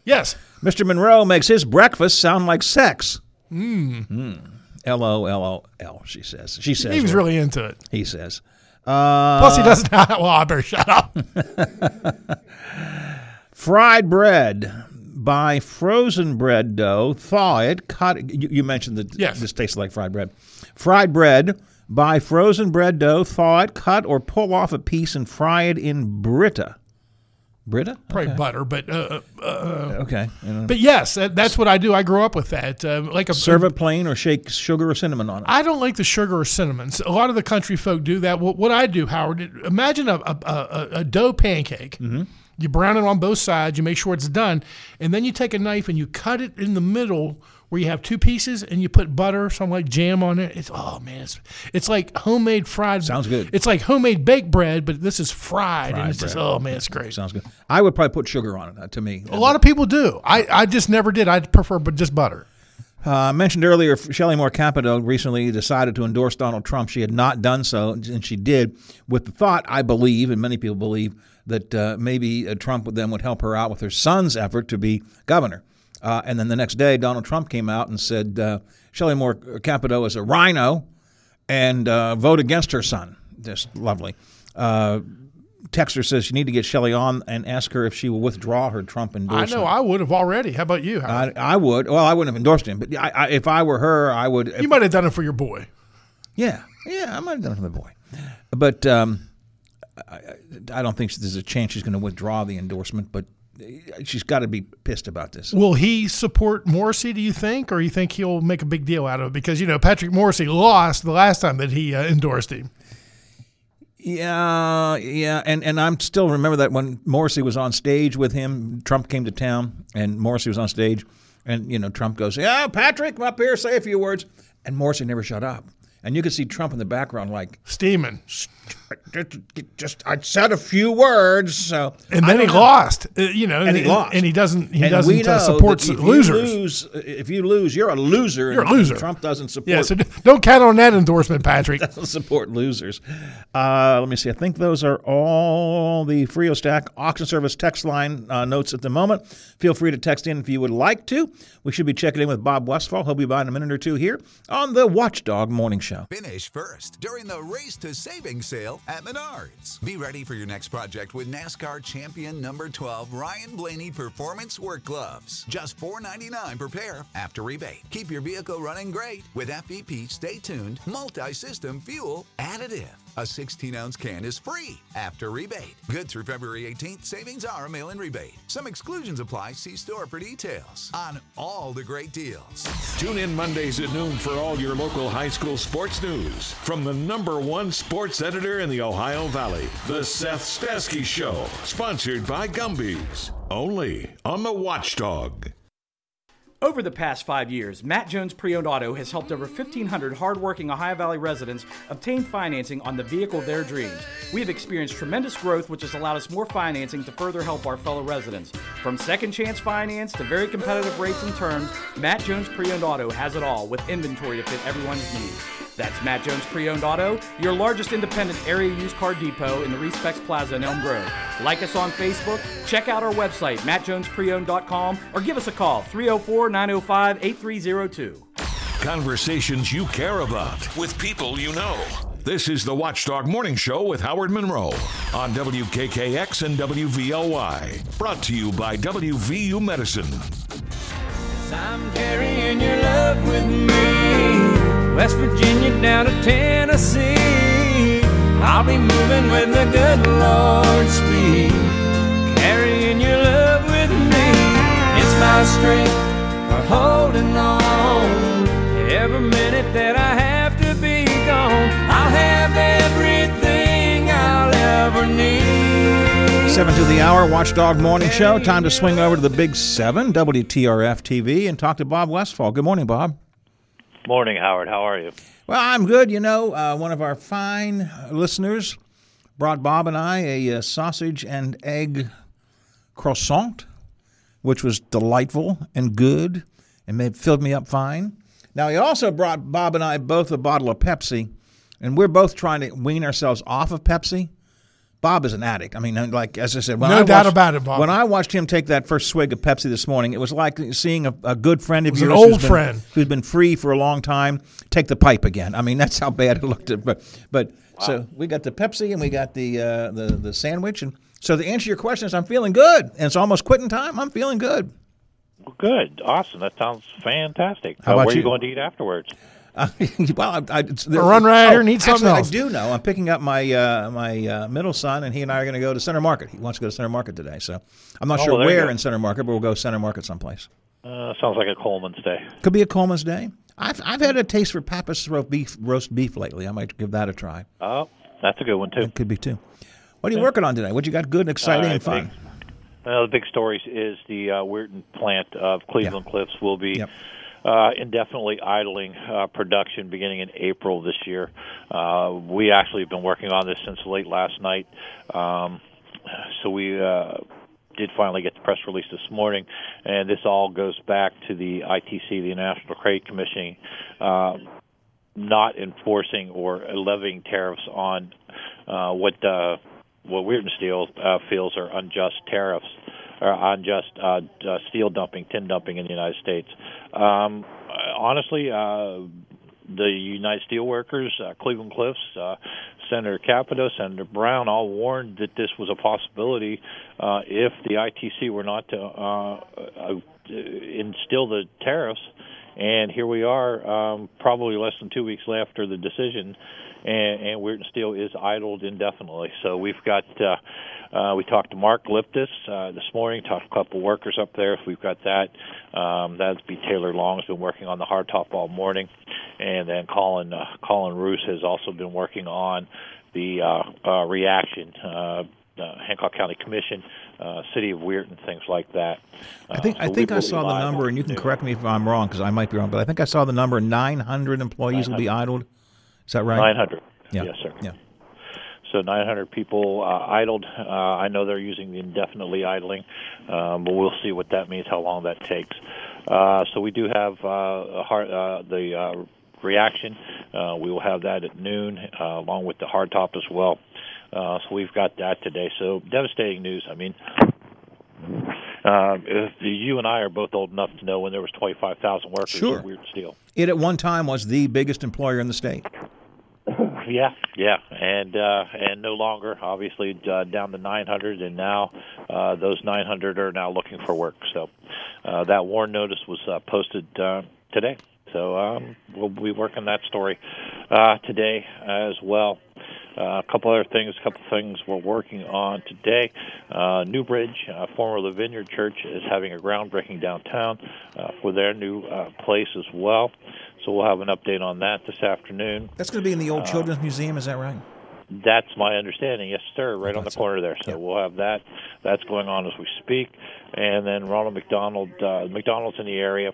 Yes. Mr. Monroe makes his breakfast sound like sex. Mm. L O L O L. She says. She says. He was really into it. He says. Uh, Plus, he doesn't. Have, well, I better shut up. [laughs] fried bread. Buy frozen bread dough, thaw it, cut it. You, you mentioned that Yes. this tastes like fried bread. Fried bread. Buy frozen bread dough, thaw it, cut or pull off a piece and fry it in Brita. Brita? Probably Okay. butter, but uh, uh, Okay. Uh, but yes, that, that's what I do. I grew up with that. Uh, like a Serve it plain or shake sugar or cinnamon on it. I don't like the sugar or cinnamon. So a lot of the country folk do that. What, what I do, Howard, imagine a, a, a, a dough pancake. Mm-hmm. You brown it on both sides. You make sure it's done, and then you take a knife and you cut it in the middle where you have two pieces, and you put butter, something like jam on it. It's oh man, it's, it's like homemade fried. Sounds good. It's like homemade baked bread, but this is fried, Fried and it's just oh man, it's great. Sounds good. I would probably put sugar on it. uh, to me, A lot of people do. I, I just never did. I prefer but just butter. Uh, I mentioned earlier, Shelley Moore Capito recently decided to endorse Donald Trump. She had not done so, and she did with the thought, I believe, and many people believe, that uh, maybe uh, Trump would then would help her out with her son's effort to be governor. Uh, and then the next day, Donald Trump came out and said uh, Shelley Moore Capito is a rhino and uh, vote against her son. Just lovely. Uh, Texter says you need to get Shelley on and ask her if she will withdraw her Trump endorsement. I know I would have already. How about you? I, I would. Well, I wouldn't have endorsed him, but I, I, if I were her, I would. you might have done it for your boy. Yeah, yeah, I might have done it for the boy, but um, I don't think there's a chance she's going to withdraw the endorsement. But she's got to be pissed about this. Will he support Morrissey? Do you think, or you think he'll make a big deal out of it? Because you know Patrick Morrissey lost the last time that he uh, endorsed him. Yeah, yeah, and and I'm still remember that when Morrissey was on stage with him, Trump came to town, and Morrissey was on stage, and you know Trump goes, "Yeah, Patrick, come up here, say a few words," and Morrissey never shut up, and you could see Trump in the background like steaming. Just I said a few words, so And then he know. lost. Uh, you know, and he lost, and he doesn't. He And doesn't uh, support if losers. You lose, if you lose, you're a loser. You're a loser. Trump doesn't support. yeah, so don't count on that endorsement, Patrick. [laughs] doesn't support losers. Uh, let me see. I think those are all the Frio Stack auction service text line uh, notes at the moment. Feel free to text in if you would like to. We should be checking in with Bob Westfall. He'll be by in a minute or two here on the Watchdog Morning Show. Finish first during the Race to Savings sale at Menards. Be ready for your next project with NASCAR champion number 12 Ryan Blaney Performance Work Gloves. Just $4.99 per pair after rebate. Keep your vehicle running great with FVP Stay Tuned Multi System Fuel Additive. A 16 ounce can is free after rebate. Good through February 18th. Savings are a mail in rebate. Some exclusions apply. See store for details on all the great deals. Tune in Mondays at noon for all your local high school sports news from the number one sports editor in the Ohio Valley, The Seth Stasky Show, sponsored by Gumby's, only on the Watchdog. Over the past five years, Matt Jones Pre Owned Auto has helped over 1,500 hardworking Ohio Valley residents obtain financing on the vehicle of their dreams. We have experienced tremendous growth, which has allowed us more financing to further help our fellow residents. From second chance finance to very competitive rates and terms, Matt Jones Pre Owned Auto has it all with inventory to fit everyone's needs. That's Matt Jones Pre Owned Auto, your largest independent area used car depot in the Respecs Plaza in Elm Grove. Like us on Facebook, check out our website, mattjonespreowned.com, or give us a call, 304 905 8302. Conversations you care about with people you know. This is the Watchdog Morning Show with Howard Monroe on WKKX and WVLY. Brought to you by WVU Medicine. West Virginia down to Tennessee. I'll be moving with the good Lord's speed. Carrying your love with me. It's my strength for holding on. Every minute that I have to be gone, I'll have everything I'll ever need. Seven to the hour, Watchdog Morning Show. Time to swing over to the Big Seven, WTRF TV, and talk to Bob Westfall. Good morning, Bob. Morning, Howard. How are you? Well, I'm good. You know, uh, one of our fine listeners brought Bob and I a uh, sausage and egg croissant, which was delightful and good and filled me up fine. Now, he also brought Bob and I both a bottle of Pepsi, and we're both trying to wean ourselves off of Pepsi Bob is an addict. I mean, like as I said, when No I doubt watched- about it, Bob. When I watched him take that first swig of Pepsi this morning, it was like seeing a, a good friend of was an old who's been- friend. who's been free for a long time, take the pipe again. I mean, that's how bad it looked. At, but but so we got the Pepsi and we got the uh, the the sandwich, and so the answer to your question is, I'm feeling good, and it's almost quitting time. I'm feeling good. Well, good, awesome. That sounds fantastic. How Uh, about where are you? you going to eat afterwards? Uh, [laughs] well, I, I, it's, Or run right here and eat something actually, else. I do know. I'm picking up my uh, my uh, middle son, and he and I are going to go to Center Market. He wants to go to Center Market today, so I'm not Oh, sure well, where in Center Market, but we'll go Center Market someplace. Uh, sounds like a Coleman's day. Could be a Coleman's Day. I've I've had a taste for Pappas roast beef roast beef lately. I might give that a try. Oh, that's a good one too. It could be too. What are you working on today? What you got good and exciting All and right, fun? Well, the big stories is the uh, Weirton plant of Cleveland Cliffs will be uh, indefinitely idling uh, production beginning in April this year. Uh, we actually have been working on this since late last night. Um, so we uh, did finally get the press release this morning, and this all goes back to the ITC, the National Trade Commission, uh, not enforcing or levying tariffs on uh, what what Weirton Steel feels are unjust tariffs or unjust uh, steel dumping, tin dumping in the United States. Um, honestly, uh, the United Steelworkers, uh, Cleveland Cliffs, uh, Senator Capito, Senator Brown all warned that this was a possibility uh, if the ITC were not to uh, uh, instill the tariffs. And here we are, um, probably less than two weeks after the decision, and, and Weirton Steel is idled indefinitely. So we've got. Uh, uh, we talked to Mark Glyptis uh, this morning. Talked to a couple workers up there. If we've got that, um, that'd be Taylor Long has been working on the hardtop all morning, and then Colin uh, Colin Roos has also been working on the uh, uh, reaction. Uh, uh, Hancock County Commission, uh, City of Weirton, things like that. I think Uh, I think I saw the number, and you can correct me if I'm wrong because I might be wrong, but I think I saw the number 900 employees will be idled. Is that right? 900. Yeah. Yes, sir. Yeah. So 900 people uh, idled. Uh, I know they're using the indefinitely idling, um, but we'll see what that means, how long that takes. Uh, so we do have uh, a hard, uh, the uh, reaction. Uh, we will have that at noon, uh, along with the hardtop as well. Uh, so we've got that today. So devastating news. I mean, uh, you and I are both old enough to know when there was 25,000 workers Sure. at Weirton Steel. It at one time was the biggest employer in the state. [sighs] Yeah, yeah, and uh, and no longer, obviously, uh, down to 900, and now uh, those 900 are now looking for work. So uh, that warn notice was uh, posted uh, today. So um, we'll be working that story uh, today as well. Uh, a couple other things, a couple things we're working on today. Uh, Newbridge, uh, former the Vineyard Church, is having a groundbreaking downtown uh, for their new uh, place as well. So we'll have an update on that this afternoon. That's going to be in the old Uh, Children's Museum, is that right? That's my understanding. Yes, sir. Right on the corner there. So we'll have that. That's going on as we speak. And then Ronald McDonald, uh, McDonald's in the area.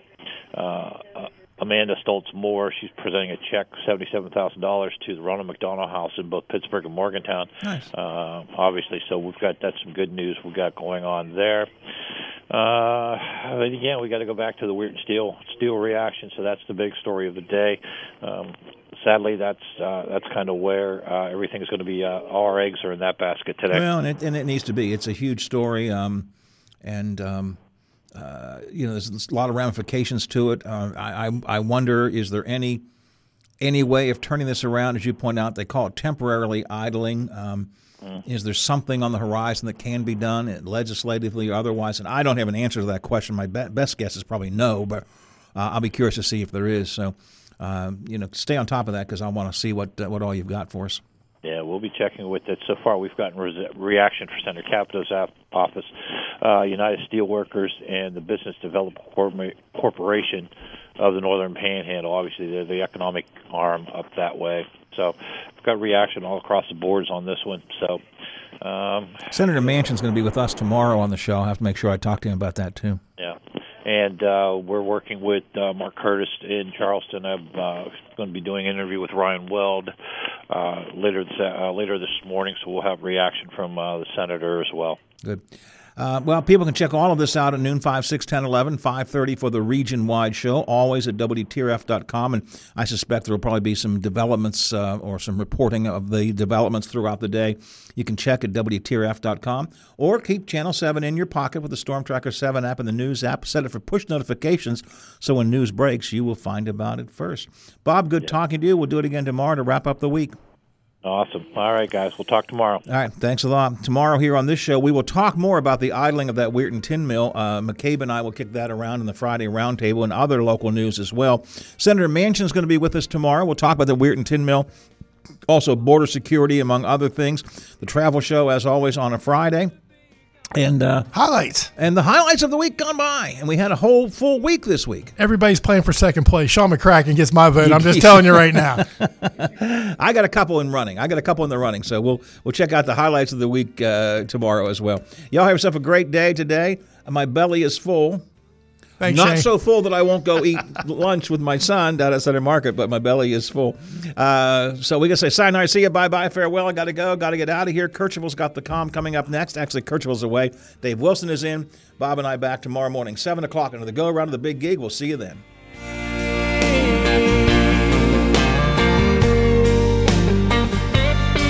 Uh, uh, Amanda Stoltz Moore. She's presenting a check, seventy-seven thousand dollars, to the Ronald McDonald House in both Pittsburgh and Morgantown. Nice. Uh, obviously, so we've got that's some good news we've got going on there. Uh, and again, we got to go back to the Weirton Steel Steel reaction. So that's the big story of the day. Um, sadly, that's uh, that's kind of where uh, everything's going to be. Uh, all our eggs are in that basket today. Well, and it, and it needs to be. It's a huge story, um, and um, uh, you know, there's, a lot of ramifications to it. Uh, I, I wonder, is there any any way of turning this around? As you point out, they call it temporarily idling. Um, Is there something on the horizon that can be done uh, legislatively or otherwise? And I don't have an answer to that question. My be- best guess is probably no, but uh, I'll be curious to see if there is. So, um, you know, stay on top of that because I want to see what uh, what all you've got for us. We'll be checking with it. So far, we've gotten re- reaction for Senator Capito's office, uh, United Steelworkers, and the Business Development Corp- Corporation of the Northern Panhandle. Obviously, they're the economic arm up that way. So, we've got reaction all across the boards on this one. So, um, Senator Manchin's going to be with us tomorrow on the show. I'll have to make sure I talk to him about that too. Yeah, and uh, we're working with uh, Mark Curtis in Charleston. I'm uh, going to be doing an interview with Ryan Weld uh, later this, uh, later this morning, so we'll have reaction from uh, the senator as well. Good. Uh, well, people can check all of this out at noon, 5, 6, 10, 11, 5.30 for the region-wide show, always at WTRF.com. And I suspect there will probably be some developments uh, or some reporting of the developments throughout the day. You can check at WTRF.com or keep Channel 7 in your pocket with the Storm Tracker 7 app and the News app. Set it for push notifications so when news breaks, you will find about it first. Bob, good yeah. talking to you. We'll do it again tomorrow to wrap up the week. Awesome. All right, guys. We'll talk tomorrow. All right. Thanks a lot. Tomorrow here on this show, we will talk more about the idling of that Weirton tin mill. Uh, McCabe and I will kick that around in the Friday roundtable and other local news as well. Senator Manchin is going to be with us tomorrow. We'll talk about the Weirton tin mill, also border security, among other things. The travel show, as always, on a Friday and uh, highlights. and the highlights of the week gone by. And we had a whole full week this week. Everybody's playing for second place. Sean mccracken gets my vote. I'm just telling you right now. [laughs] [laughs] I got a couple in running. I got a couple in the running. So we'll we'll check out the highlights of the week uh, tomorrow as well. Y'all have yourself a great day today. My belly is full Thanks, Not Shane. so full that I won't go eat [laughs] lunch with my son down at Center Market, but my belly is full. Uh, so we can say sayonara, see you, bye bye, farewell. I got to go, got to get out of here. Kercheval's got the com coming up next. Actually, Kercheval's away. Dave Wilson is in. Bob and I back tomorrow morning, 7 o'clock, into the go around of the big gig. We'll see you then.